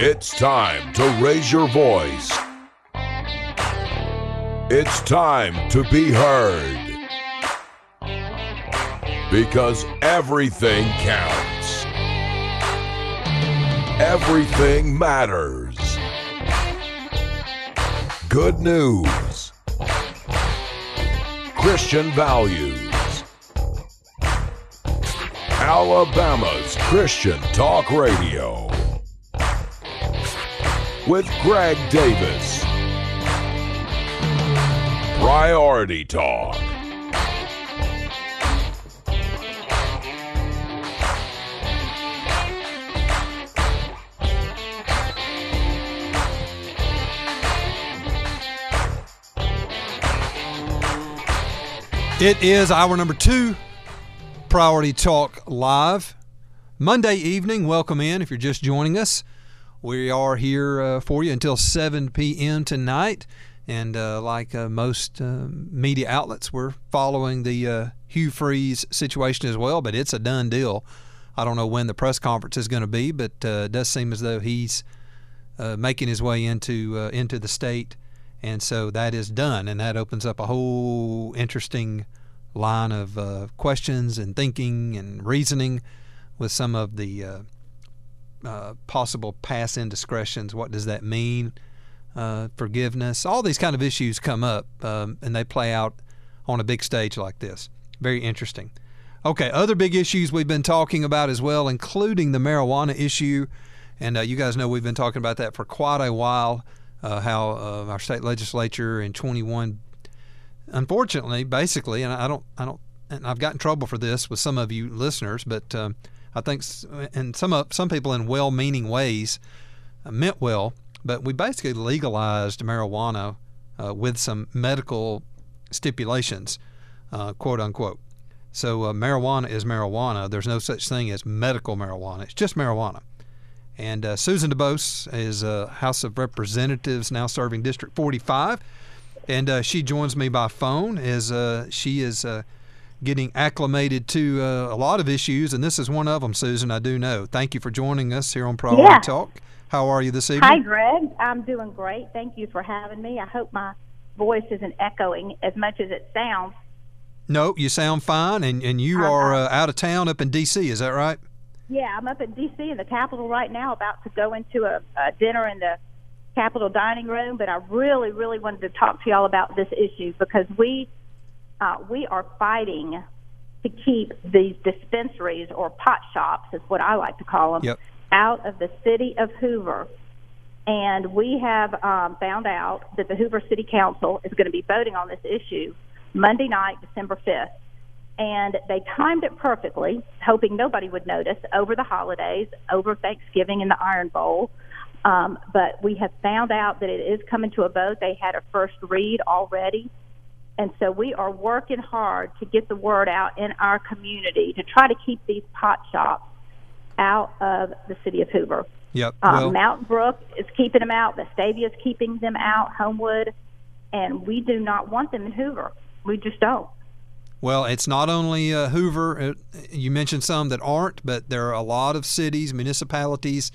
It's time to raise your voice. It's time to be heard. Because everything counts. Everything matters. Good news. Christian values. Alabama's Christian Talk Radio. With Greg Davis. Priority Talk. It is hour number two, Priority Talk Live. Monday evening, welcome in if you're just joining us. We are here uh, for you until 7 p.m. tonight. And uh, like uh, most uh, media outlets, we're following the uh, Hugh Freeze situation as well, but it's a done deal. I don't know when the press conference is going to be, but uh, it does seem as though he's making his way into into the state and so that is done, and that opens up a whole interesting line of questions and thinking and reasoning with some of the uh, possible past indiscretions. What does that mean? Uh, forgiveness, all these kind of issues come up, um, and they play out on a big stage like this. Very interesting. Okay, other big issues we've been talking about as well, including the marijuana issue. And uh, you guys know we've been talking about that for quite a while uh, how uh, our state legislature in 21, unfortunately, basically, and I don't, I don't, and I've gotten trouble for this with some of you listeners, but um, I think, and some of, some people in well-meaning ways uh, meant well, but we basically legalized marijuana uh, with some medical stipulations, uh, quote unquote. So uh, marijuana is marijuana. There's no such thing as medical marijuana. It's just marijuana. And uh, Susan Dubose is uh, House of Representatives, now serving District 45. And uh, she joins me by phone as uh, she is getting acclimated to uh, a lot of issues. And this is one of them, Susan, I do know. Thank you for joining us here on Priority yeah. Talk. How are you this evening? Hi, Greg. I'm doing great. Thank you for having me. I hope my voice isn't echoing as much as it sounds. No, you sound fine. And, and you Uh-huh. are out of town up in D.C., is that right? Yeah, I'm up in D.C. in the Capitol right now, about to go into a, a dinner in the Capitol dining room. But I really, really wanted to talk to y'all about this issue because we uh, we are fighting to keep these dispensaries or pot shops, is what I like to call them, Yep. out of the city of Hoover. And we have um, found out that the Hoover City Council is going to be voting on this issue Monday night, December 5th and they timed it perfectly, hoping nobody would notice over the holidays, over Thanksgiving in the Iron Bowl. Um, but we have found out that it is coming to a vote. They had a first read already. And so we are working hard to get the word out in our community to try to keep these pot shops out of the city of Hoover. Yep. Um, well, Mountain Brook is keeping them out. Vestavia is keeping them out. Homewood, and we do not want them in Hoover. We just don't. Well, it's not only uh, Hoover. Uh, you mentioned some that aren't, but there are a lot of cities, municipalities,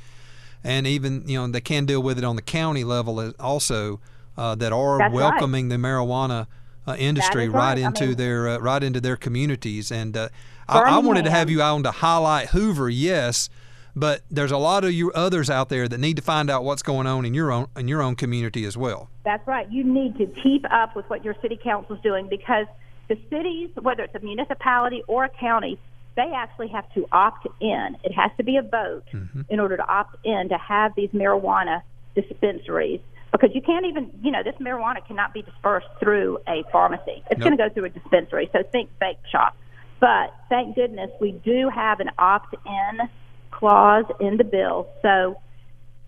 and even you know they can deal with it on the county level also uh, that are That's right. welcoming the marijuana uh, industry right. I into mean- their uh, right into their communities. And uh, I, I wanted to have you on to highlight Hoover, yes, but there's a lot of you others out there that need to find out what's going on in your own in your own community as well. That's right. You need to keep up with what your city council is doing because the cities, whether it's a municipality or a county, they actually have to opt in. It has to be a vote in order to opt in to have these marijuana dispensaries because you can't even, you know, this marijuana cannot be dispersed through a pharmacy. It's Nope. going to go through a dispensary. So think bake shop. But thank goodness we do have an opt in clause in the bill. So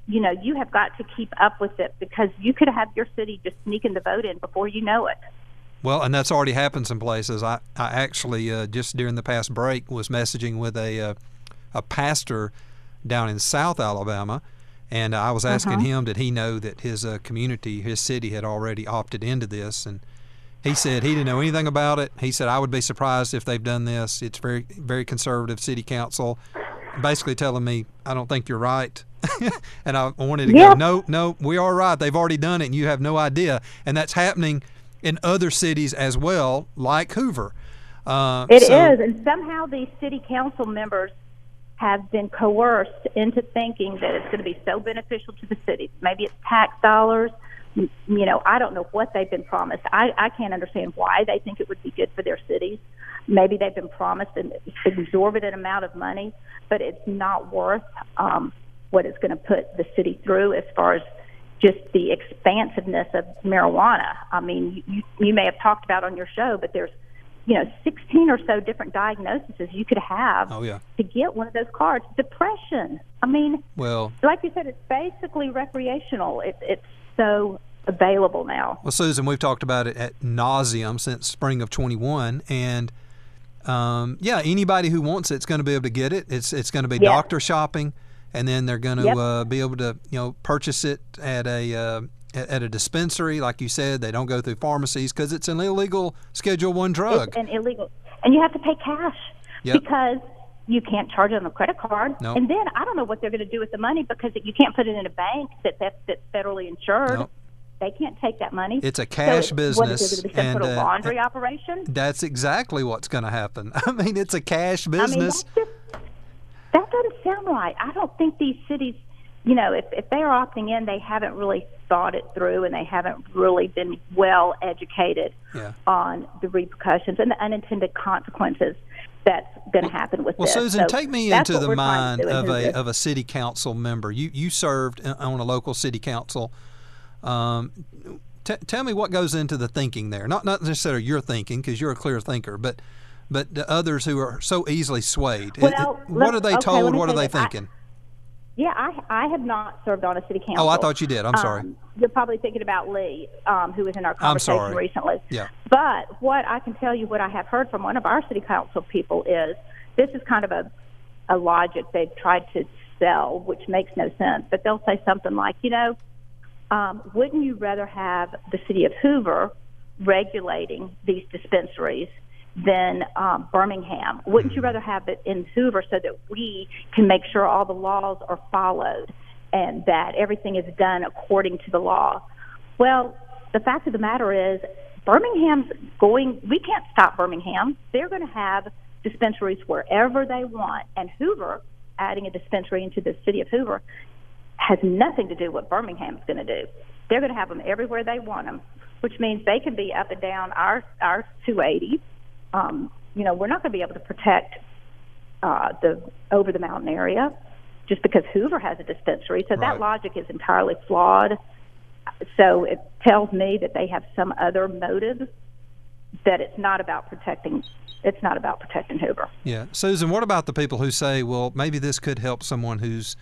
you know, you have got to keep up with it because you could have your city just sneaking the vote in before you know it. Well, and that's already happened some places. I, I actually uh, just during the past break was messaging with a uh, a pastor down in South Alabama, and I was asking him did he know that his uh, community, his city, had already opted into this, and he said he didn't know anything about it. He said I would be surprised if they've done this. It's very very conservative city council, basically telling me I don't think you're right. and I wanted to Yeah. go, no, no, we are right. They've already done it, and you have no idea. And that's happening in other cities as well, like Hoover. Uh, It is, so- and somehow these city council members have been coerced into thinking that it's going to be so beneficial to the city. Maybe it's tax dollars. You know, I don't know what they've been promised. I, I can't understand why they think it would be good for their cities. Maybe they've been promised an exorbitant amount of money, but it's not worth um, what it's going to put the city through as far as just the expansiveness of marijuana. I mean, you, you may have talked about on your show, but there's you know, 16 or so different diagnoses you could have Oh, yeah. to get one of those cards. Depression. I mean, well, like you said, it's basically recreational. It, it's so available now. Well, Susan, we've talked about it at nauseum since spring of 21, and um, yeah, anybody who wants it's going to be able to get it. It's it's going to be Yeah. doctor shopping, and then they're going to Yep. uh, be able to you know purchase it at a uh, at a dispensary, like you said. They don't go through pharmacies because it's an illegal Schedule One drug. It's an illegal, and you have to pay cash Yep. because you can't charge it on a credit card. Nope. And then I don't know what they're going to do with the money because you can't put it in a bank that that's, that's federally insured. Nope. They can't take that money. It's a So cash business, it to and, uh, laundry operation? That's exactly what's going to happen. I mean, it's a cash I mean, business. just, that doesn't sound right. I don't think these cities, you know, if, if they are opting in, they haven't really thought it through and they haven't really been well educated Yeah. on the repercussions and the unintended consequences that's going to happen with Well, this. Well, Susan, So take me into the mind to do in of a of a city council member. You you served on a local city council. Um, t- tell me what goes into the thinking there. Not not necessarily your thinking because you're a clear thinker, but but the others who are so easily swayed. It- it- what are they okay, told? What are they this. I- thinking? Yeah, I I have not served on a city council. oh, I thought you did. I'm sorry. Um, you're probably thinking about Lee, um, who was in our I'm conversation sorry. recently. Yeah. But what I can tell you, what I have heard from one of our city council people is this is kind of a a logic they've tried to sell, which makes no sense. But they'll say something like, you know, um, wouldn't you rather have the city of Hoover regulating these dispensaries than um, Birmingham? Wouldn't you rather have it in Hoover so that we can make sure all the laws are followed and that everything is done according to the law? Well, the fact of the matter is, Birmingham's going, we can't stop Birmingham. They're going to have dispensaries wherever they want. And Hoover, adding a dispensary into the city of Hoover, has nothing to do with what Birmingham's going to do. They're going to have them everywhere they want them, which means they can be up and down our our 280. Um, you know, we're not going to be able to protect uh, the over the mountain area just because Hoover has a dispensary. So Right. that logic is entirely flawed. So it tells me that they have some other motive that it's not about protecting. It's not about protecting Hoover. Yeah, Susan. What about the people who say, well, maybe this could help someone who's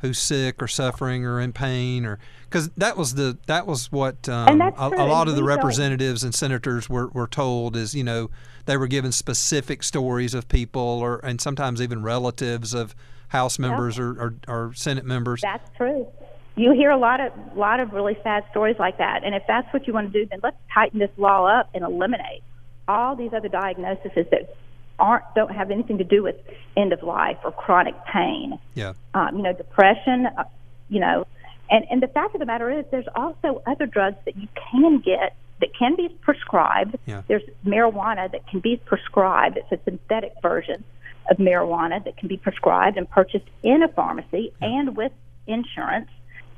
who's sick or suffering or in pain or because that was the that was what um, a, a lot of the representatives and senators were, were told is you know they were given specific stories of people or and sometimes even relatives of House members or, or, or Senate members. That's true. You hear a lot of lot of really sad stories like that, and if that's what you want to do, then let's tighten this law up and eliminate all these other diagnoses that aren't don't have anything to do with end of life or chronic pain. yeah, Um, you know, depression. Uh, you know, and and the fact of the matter is, there's also other drugs that you can get that can be prescribed. Yeah. There's marijuana that can be prescribed. It's a synthetic version of marijuana that can be prescribed and purchased in a pharmacy and with insurance.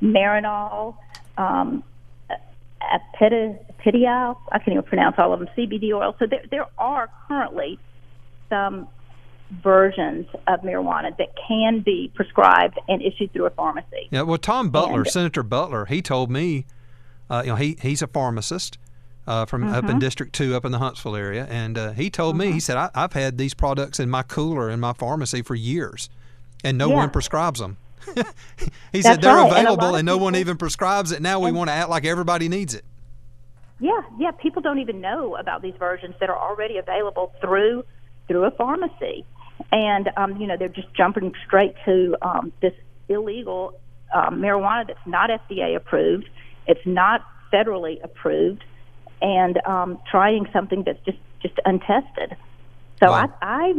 Marinol, um, Apitial, I can't even pronounce all of them, CBD oil. So there, there are currently some versions of marijuana that can be prescribed and issued through a pharmacy. yeah. Well, Tom Butler, And- Senator Butler, he told me, uh, you know, he he's a pharmacist. Uh, from up Mm-hmm. in District Two, up in the Huntsville area, and uh, he told me he said I, I've had these products in my cooler in my pharmacy for years, and no Yeah. one prescribes them. he That's said they're right, and available of and, no one even prescribes it. Now we want to act like everybody needs it. Yeah, yeah. People don't even know about these versions that are already available through through a pharmacy, and um, you know they're just jumping straight to um, this illegal um, marijuana that's not FDA approved. It's not federally approved, and um, trying something that's just just untested. So Wow. I,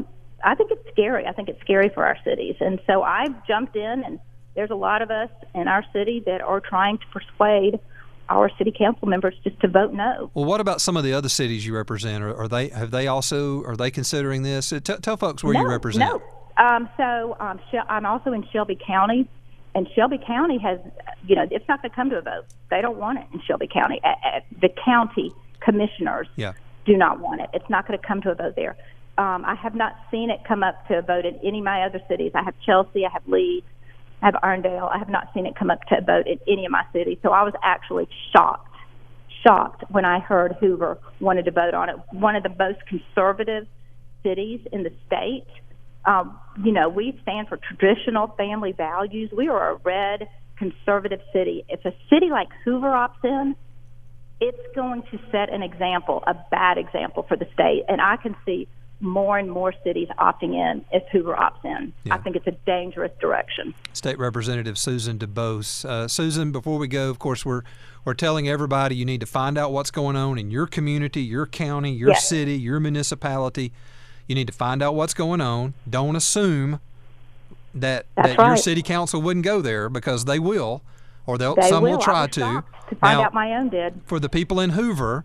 I I think it's scary. I think it's scary for our cities, and so I've jumped in and there's a lot of us in our city that are trying to persuade our city council members just to vote no. Well, what about some of the other cities you represent? Are, are they have they also are they considering this? Uh, T- tell folks where no, you represent. No. Um, so um, I'm also in Shelby County, and Shelby County has, you know, it's not going to come to a vote. They don't want it in Shelby County. Uh, the county commissioners Yeah. do not want it. It's not going to come to a vote there. Um, I have not seen it come up to a vote in any of my other cities. I have Chelsea, I have Lee, Have Arndale. I have not seen it come up to a vote in any of my cities. So I was actually shocked, shocked when I heard Hoover wanted to vote on it. One of the most conservative cities in the state. Um, you know, we stand for traditional family values. We are a red conservative city. If a city like Hoover opts in, it's going to set an example, a bad example for the state. And I can see more and more cities opting in if Hoover opts in. Yeah. I think it's a dangerous direction. State Representative Susan Dubose. Uh, Susan, before we go, of course, we're we're telling everybody you need to find out what's going on in your community, your county, your Yes. city, your municipality. You need to find out what's going on. Don't assume that That's that your city council wouldn't go there because they will, or they'll They some will. will try to. to find Now, out my own did. for the people in Hoover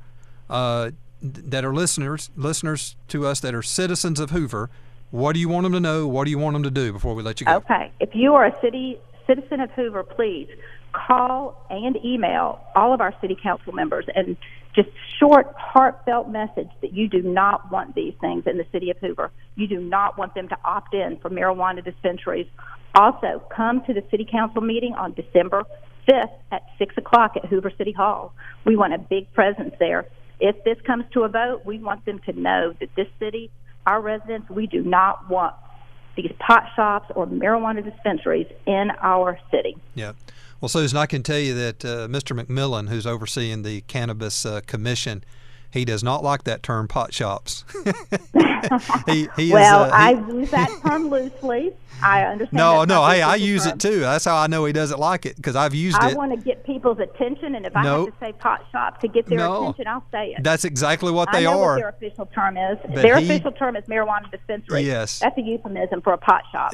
uh, that are listeners, listeners to us that are citizens of Hoover, what do you want them to know? What do you want them to do before we let you go? Okay. If you are a city citizen of Hoover, please call and email all of our city council members and just short, heartfelt message that you do not want these things in the city of Hoover. You do not want them to opt in for marijuana dispensaries. Also, come to the city council meeting on December 5th at 6 o'clock at Hoover City Hall. We want a big presence there. If this comes to a vote, we want them to know that this city, our residents, we do not want these pot shops or marijuana dispensaries in our city. Yeah. Well, Susan, I can tell you that uh, Mr. McMillan, who's overseeing the Cannabis uh, Commission, he does not like that term pot shops. he, he well, is, uh, I he- use that term loosely. I understand. no, no. Hey, I use term. it too. That's how I know he doesn't like it because I've used I it. I want to get people's attention, and if I have to say pot shop to get their No. attention, I'll say it. That's exactly what I they know are. what their official term is. But their he- official term is marijuana dispensary. Yes. That's a euphemism for a pot shop.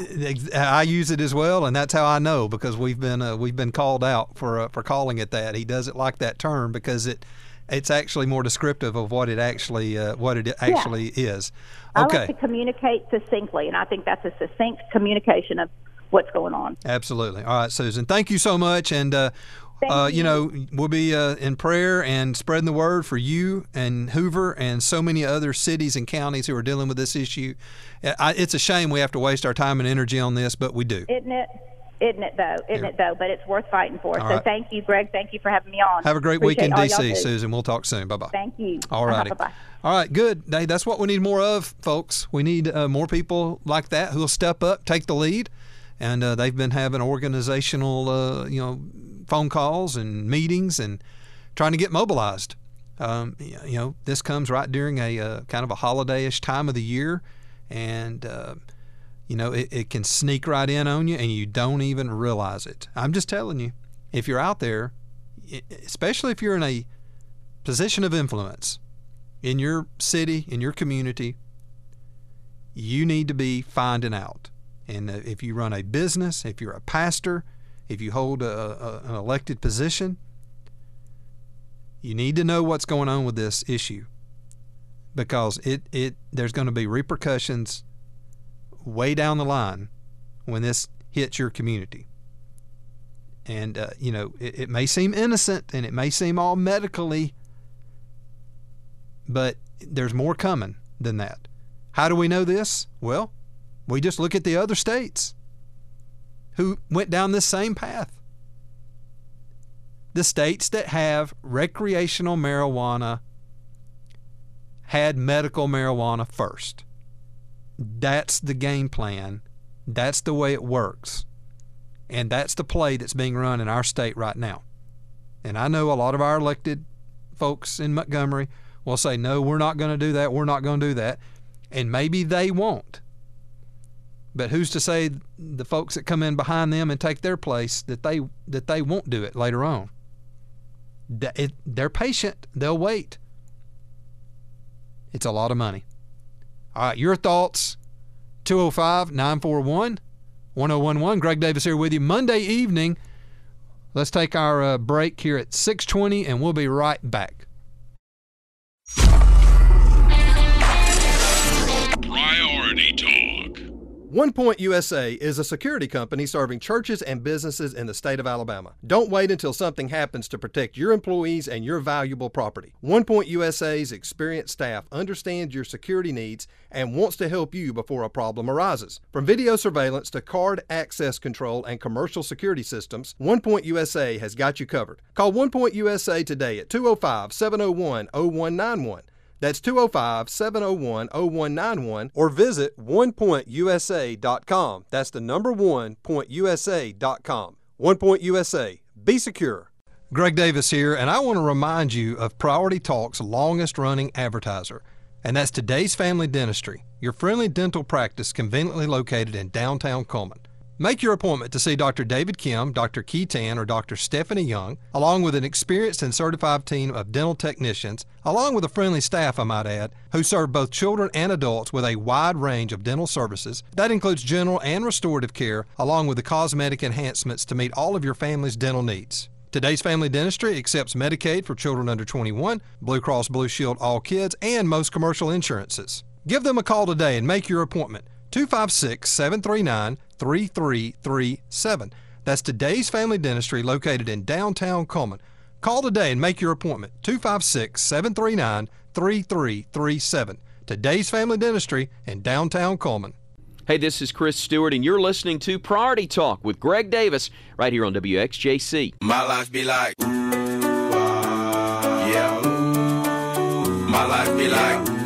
I use it as well, and that's how I know because we've been uh, we've been called out for uh, for calling it that. He doesn't like that term because it it's actually more descriptive of what it actually uh, what it actually is. Okay. I like to communicate succinctly, and I think that's a succinct communication of what's going on. absolutely. All right, Susan, thank you so much, and. Uh, uh, you you. know, we'll be uh, in prayer and spreading the word for you and Hoover and so many other cities and counties who are dealing with this issue. I, it's a shame we have to waste our time and energy on this, but we do. Isn't it? Isn't it though? Isn't Yeah. it though? But it's worth fighting for. All so right. thank you, Greg. Thank you for having me on. Have a great week in Appreciate all y'all D.C., Susan. We'll talk soon. Bye bye. Thank you. All Uh-huh, righty. bye-bye. All right, good. Hey, that's what we need more of, folks. We need uh, more people like that who will step up, take the lead, and uh, they've been having organizational, uh, you know, phone calls and meetings and trying to get mobilized. Um, you know, this comes right during a uh, kind of a holiday-ish time of the year, and uh, you know it, it can sneak right in on you, and you don't even realize it. I'm just telling you, if you're out there, especially if you're in a position of influence in your city, in your community, you need to be finding out. And uh, if you run a business, if you're a pastor, if you hold a, a, an elected position, you need to know what's going on with this issue because it, it there's going to be repercussions way down the line when this hits your community. And, uh, you know, it, it may seem innocent and it may seem all medically but there's more coming than that. How do we know this? Well, we just look at the other states who went down this same path. The states that have recreational marijuana had medical marijuana first. That's the game plan. That's the way it works. And that's the play that's being run in our state right now. And I know a lot of our elected folks in Montgomery will say, no, we're not going to do that. We're not going to do that. And maybe they won't. But who's to say the folks that come in behind them and take their place that they that they won't do it later on? They're patient. They'll wait. It's a lot of money. All right, your thoughts 205 941 1011. Greg Davis here with you. Monday evening. Let's take our uh, break here at 620 and we'll be right back. One Point USA is a security company serving churches and businesses in the state of Alabama. Don't wait until something happens to protect your employees and your valuable property. One Point USA's experienced staff understands your security needs and wants to help you before a problem arises. From video surveillance to card access control and commercial security systems, One Point USA has got you covered. Call One Point USA today at 205 701 0191. That's 205 701 0191 or visit onepointusa.com. That's the number one pointusa.com. One Point USA. Be secure. Greg Davis here, and I want to remind you of Priority Talk's longest running advertiser, and that's Today's Family Dentistry, your friendly dental practice conveniently located in downtown Cullman. Make your appointment to see Dr. David Kim, Dr. Keaton, or Dr. Stephanie Young, along with an experienced and certified team of dental technicians, along with a friendly staff, I might add, who serve both children and adults with a wide range of dental services. That includes general and restorative care, along with the cosmetic enhancements to meet all of your family's dental needs. Today's Family Dentistry accepts Medicaid for children under 21, Blue Cross Blue Shield All Kids, and most commercial insurances. Give them a call today and make your appointment. 256 739 3337. That's today's family dentistry located in downtown Cullman. Call today and make your appointment 256 739 3337. Today's family dentistry in downtown Cullman. Hey, this is Chris Stewart, and you're listening to Priority Talk with Greg Davis right here on WXJC. My life be like, ooh, ah, yeah, ooh. My life be like,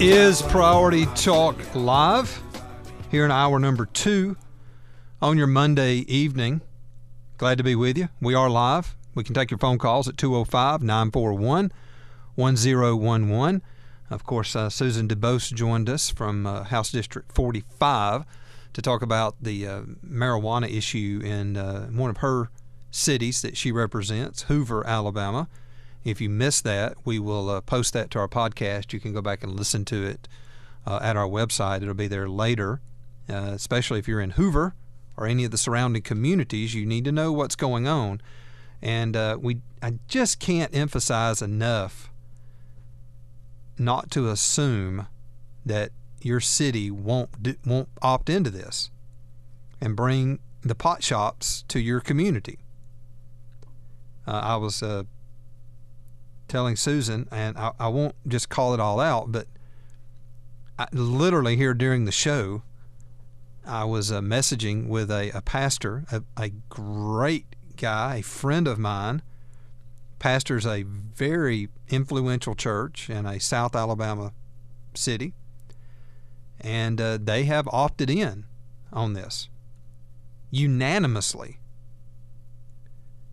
is Priority Talk Live here in hour number two on your Monday evening. Glad to be with you. We are live. We can take your phone calls at 205 941 1011. Of course, uh, Susan Dubose joined us from uh, House District 45 to talk about the uh, marijuana issue in uh, one of her cities that she represents, Hoover, Alabama. If you missed that, we will uh, post that to our podcast. You can go back and listen to it uh, at our website. It'll be there later, uh, especially if you're in Hoover or any of the surrounding communities. You need to know what's going on, and uh, we I just can't emphasize enough not to assume that your city won't do, won't opt into this and bring the pot shops to your community. Uh, I was uh, telling Susan, and I, I won't just call it all out, but I, literally here during the show, I was uh, messaging with a, a pastor, a, a great guy, a friend of mine, pastors a very influential church in a South Alabama city, and uh, they have opted in on this unanimously.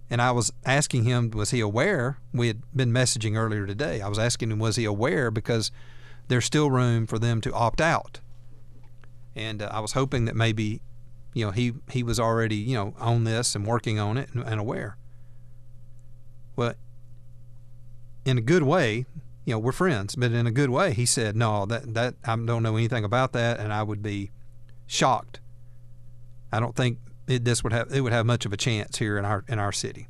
And I was asking him, was he aware? We had been messaging earlier today. I was asking him, was he aware? Because there's still room for them to opt out. And uh, I was hoping that maybe, you know, he, he was already, you know, on this and working on it and, and aware. Well, in a good way, you know, we're friends, but in a good way, he said, no, that, that, I don't know anything about that, and I would be shocked. I don't think it, this would have it would have much of a chance here in our in our city.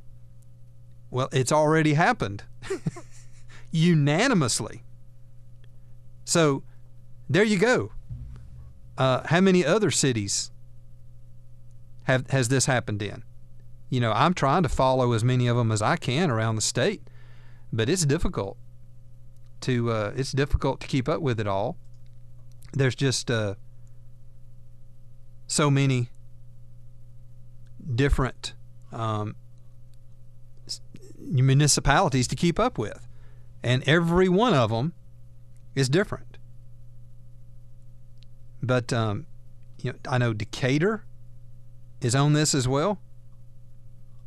Well, it's already happened unanimously. So there you go. Uh, how many other cities have has this happened in? You know, I'm trying to follow as many of them as I can around the state, but it's difficult to uh, it's difficult to keep up with it all. There's just uh, so many different um, municipalities to keep up with, and every one of them is different. But um, you know, I know Decatur is on this as well.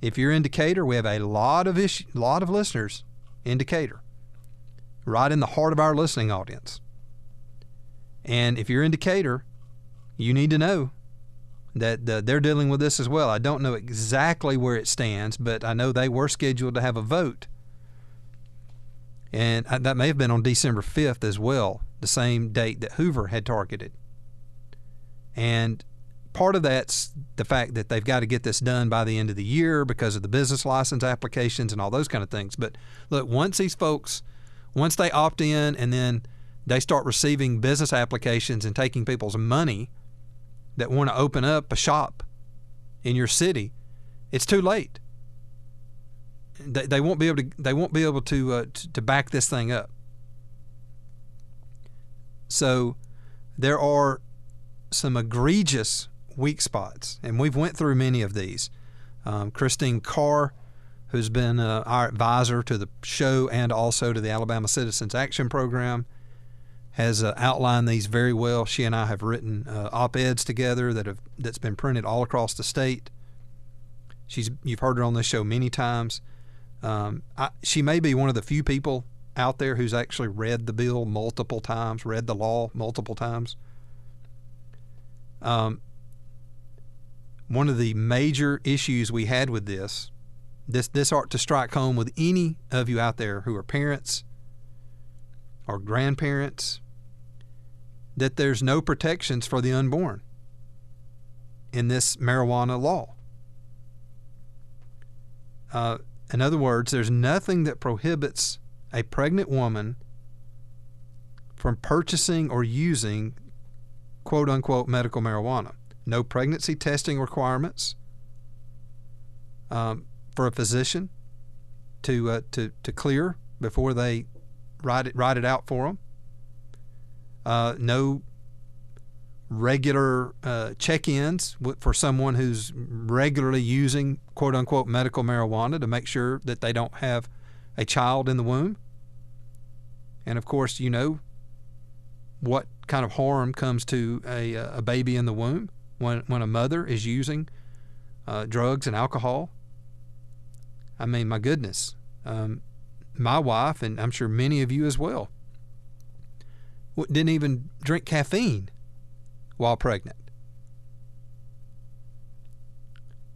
If you're in Decatur, we have a lot of issue, lot of listeners in Decatur, right in the heart of our listening audience. And if you're in Decatur, you need to know that uh, they're dealing with this as well. I don't know exactly where it stands, but I know they were scheduled to have a vote. And that may have been on December 5th as well, the same date that Hoover had targeted. And part of that's the fact that they've got to get this done by the end of the year because of the business license applications and all those kind of things. But look, once these folks, once they opt in and then they start receiving business applications and taking people's money that want to open up a shop in your city, it's too late. They, they won't be able to. They won't be able to uh, to, to back this thing up. So there are some egregious weak spots, and we've went through many of these. Um, Christine Carr, who's been uh, our advisor to the show and also to the Alabama Citizens Action Program, has uh, outlined these very well. She and I have written uh, op-eds together that have that's been printed all across the state. She's you've heard her on this show many times. Um, I, she may be one of the few people out there who's actually read the bill multiple times, read the law multiple times. Um, one of the major issues we had with this, this this ought to strike home with any of you out there who are parents or grandparents, that there's no protections for the unborn in this marijuana law. Uh, in other words, there's nothing that prohibits a pregnant woman from purchasing or using quote unquote medical marijuana. No pregnancy testing requirements um, for a physician to, uh, to, to clear before they write it, write it out for them. Uh, no regular uh, check-ins for someone who's regularly using quote unquote medical marijuana to make sure that they don't have a child in the womb. And of course, you know what kind of harm comes to a, a baby in the womb when, when a mother is using uh, drugs and alcohol. I mean, my goodness. Um, my wife, and I'm sure many of you as well, didn't even drink caffeine while pregnant.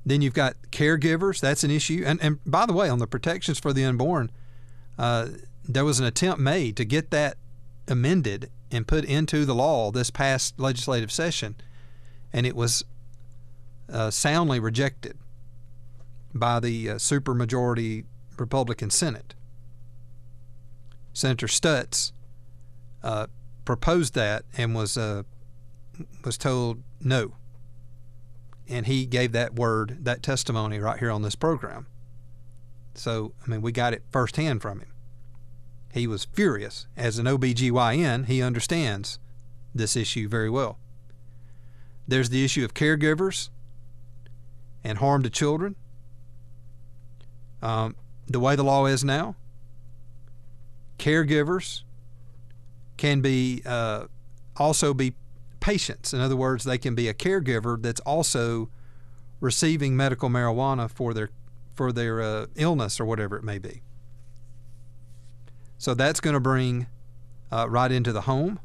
Then you've got caregivers. That's an issue. And, and by the way, on the protections for the unborn, uh, there was an attempt made to get that amended and put into the law this past legislative session, and it was uh, soundly rejected by the uh, supermajority Republican Senate. Senator Stutts uh, proposed that and was uh, was told no. And he gave that word, that testimony right here on this program. So, I mean, we got it firsthand from him. He was furious. As an OBGYN, he understands this issue very well. There's the issue of caregivers and harm to children. Um, the way the law is now, caregivers can be uh, also be patients. In other words, they can be a caregiver that's also receiving medical marijuana for their for their uh, illness or whatever it may be. So that's going to bring uh, right into the home.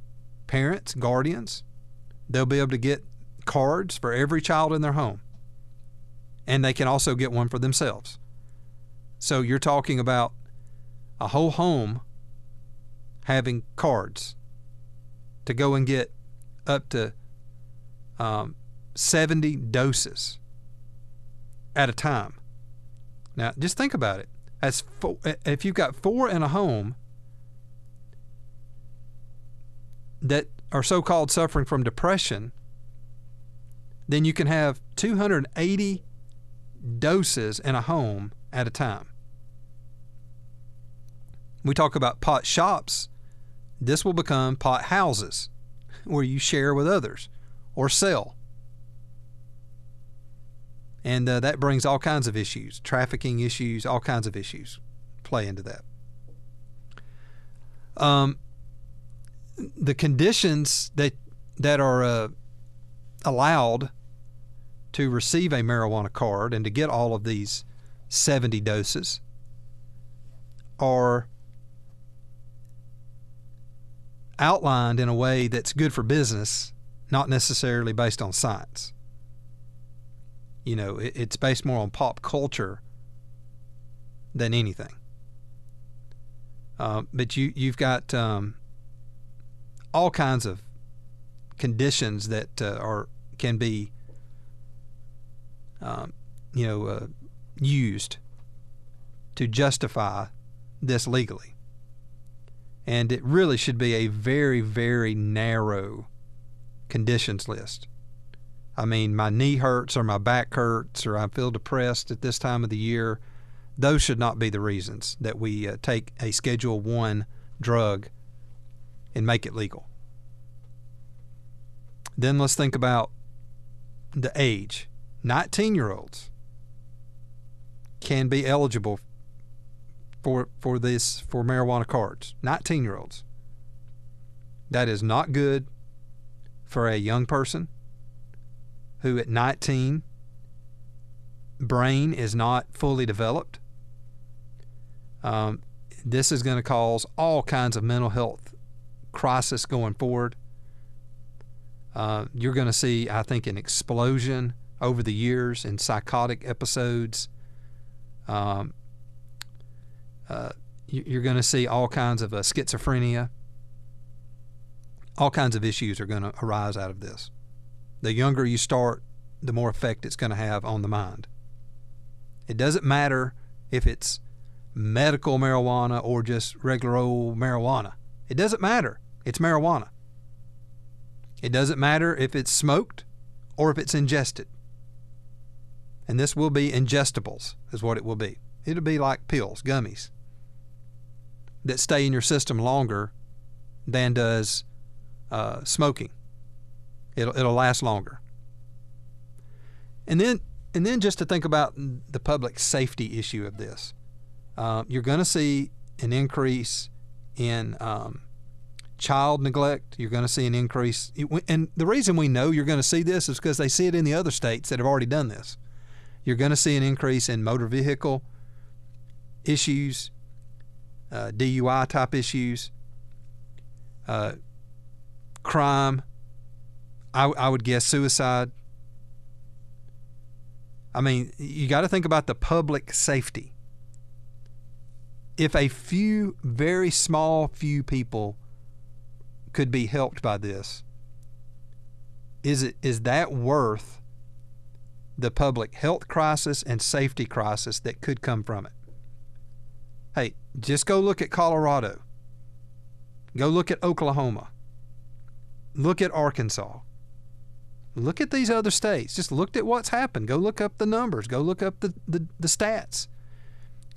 Parents, guardians, they'll be able to get cards for every child in their home, and they can also get one for themselves. So you're talking about a whole home having cards to go and get up to um, 70 doses at a time. Now, just think about it. As four, if you've got four in a home that are so-called suffering from depression, then you can have 280 doses in a home at a time. We talk about pot shops this will become pot houses where you share with others or sell. And uh, that brings all kinds of issues, trafficking issues, all kinds of issues play into that. Um, the conditions that that are uh, allowed to receive a marijuana card and to get all of these 70 doses are outlined in a way that's good for business, not necessarily based on science. You know, it, it's based more on pop culture than anything. Uh, but you you've got um, all kinds of conditions that uh, are can be um, you know uh, used to justify this legally, and it really should be a very very narrow conditions list. I mean, my knee hurts or my back hurts or I feel depressed at this time of the year those should not be the reasons that we uh, take a Schedule One drug and make it legal. Then let's think about the age. 19 year olds can be eligible for for this for marijuana cards. 19 year olds. That is not good for a young person who at 19 brain is not fully developed um, this is going to cause all kinds of mental health crisis going forward. Uh, you're going to see, I think, an explosion over the years in psychotic episodes. Um, uh, you're going to see all kinds of uh, schizophrenia. All kinds of issues are going to arise out of this. The younger you start, the more effect it's going to have on the mind. It doesn't matter if it's medical marijuana or just regular old marijuana. It doesn't matter. It's marijuana. It doesn't matter if it's smoked or if it's ingested. And this will be ingestibles, is what it will be. It'll be like pills, gummies, that stay in your system longer than does uh, smoking. It'll, it'll last longer. And then, and then just to think about the public safety issue of this uh, you're going to see an increase in um, child neglect. You're going to see an increase. And the reason we know you're going to see this is because they see it in the other states that have already done this. You're going to see an increase in motor vehicle issues, uh, DUI type issues, uh, crime. I, I would guess suicide. I mean, you got to think about the public safety if a few, very small few people could be helped by this, is it is that worth the public health crisis and safety crisis that could come from it? Hey, just go look at Colorado. Go look at Oklahoma. Look at Arkansas. Look at these other states. Just look at what's happened. Go look up the numbers. Go look up the, the, the stats.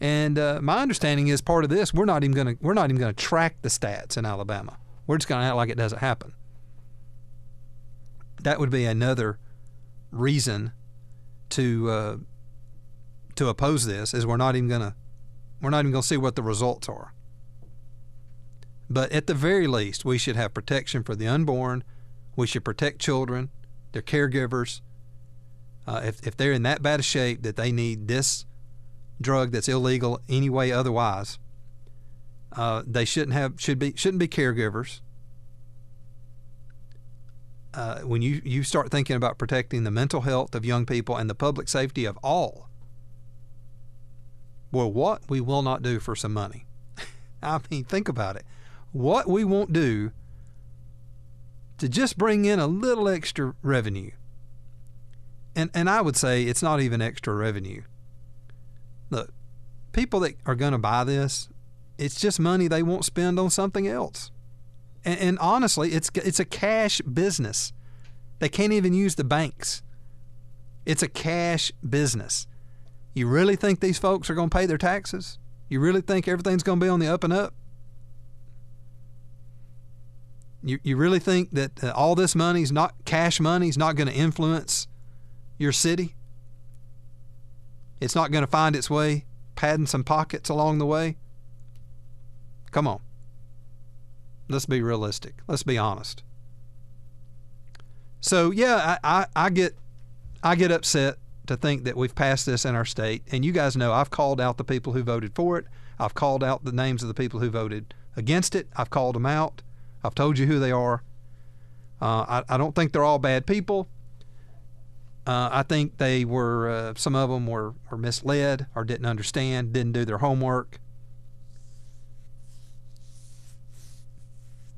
And uh, my understanding is part of this we're not even to we're not even to track the stats in Alabama. We're just to act like it doesn't happen. That would be another reason to uh, to oppose this is we're not even to we're not even going to see what the results are. But at the very least, we should have protection for the unborn. We should protect children, their caregivers. Uh, if, if they're in that bad a shape that they need this drug that's illegal anyway otherwise. Uh, they shouldn't have should be shouldn't be caregivers. Uh, when you, you start thinking about protecting the mental health of young people and the public safety of all, well, what we will not do for some money. I mean, think about it. What we won't do to just bring in a little extra revenue. And, and I would say it's not even extra revenue. Look, people that are going to buy this, it's just money they won't spend on something else. And, and honestly, it's it's a cash business. They can't even use the banks. It's a cash business. You really think these folks are going to pay their taxes? You really think everything's going to be on the up and up? You, you really think that all this money is not cash money is not going to influence your city? It's not going to find its way padding some pockets along the way. Come on. Let's be realistic. Let's be honest. So yeah, I, I, I get I get upset to think that we've passed this in our state. And you guys know I've called out the people who voted for it. I've called out the names of the people who voted against it. I've called them out. I've told you who they are. Uh, I, I don't think they're all bad people. Uh, I think they were uh, some of them were, were misled or didn't understand, didn't do their homework,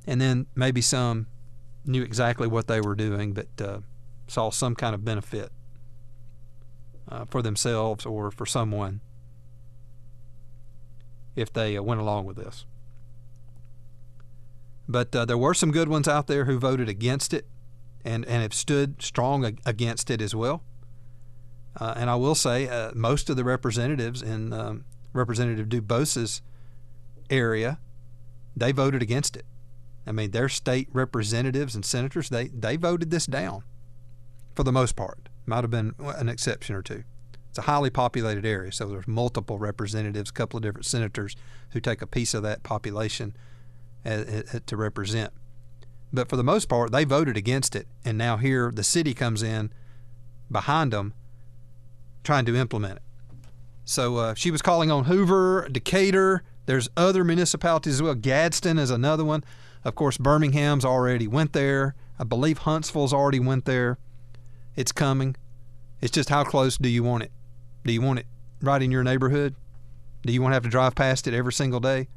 and then maybe some knew exactly what they were doing, but uh, saw some kind of benefit uh, for themselves or for someone if they uh, went along with this. But uh, there were some good ones out there who voted against it and, and have stood strong ag- against it as well. Uh, and I will say, uh, most of the representatives in um, Representative Dubose's area, they voted against it. I mean, their state representatives and senators, they, they voted this down for the most part. Might have been an exception or two. It's a highly populated area, so there's multiple representatives, a couple of different senators who take a piece of that population as, as, to represent. But for the most part, they voted against it, and now here the city comes in behind them trying to implement it. So uh, she was calling on Hoover, Decatur. There's other municipalities as well. Gadsden is another one. Of course, Birmingham's already went there. I believe Huntsville's already went there. It's coming. It's just how close do you want it? Do you want it right in your neighborhood? Do you want to have to drive past it every single day?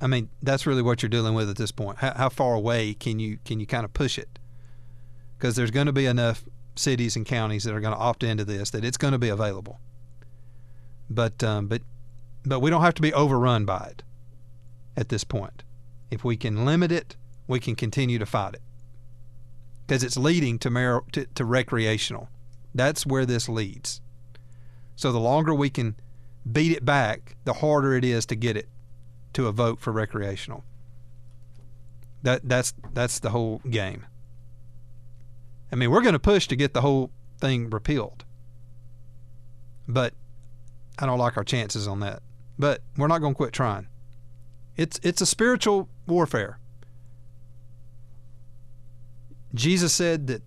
I mean, that's really what you're dealing with at this point. How, how far away can you can you kind of push it? Because there's going to be enough cities and counties that are going to opt into this that it's going to be available. But um, but but we don't have to be overrun by it at this point. If we can limit it, we can continue to fight it because it's leading to, mar- to, to recreational. That's where this leads. So the longer we can beat it back, the harder it is to get it to a vote for recreational. That that's that's the whole game. I mean, we're going to push to get the whole thing repealed. But I don't like our chances on that. But we're not going to quit trying. It's it's a spiritual warfare. Jesus said that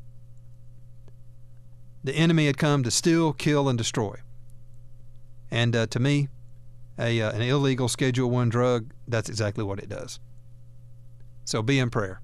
the enemy had come to steal, kill, and destroy. And uh, to me, a, uh, an illegal Schedule One drug, that's exactly what it does. So be in prayer.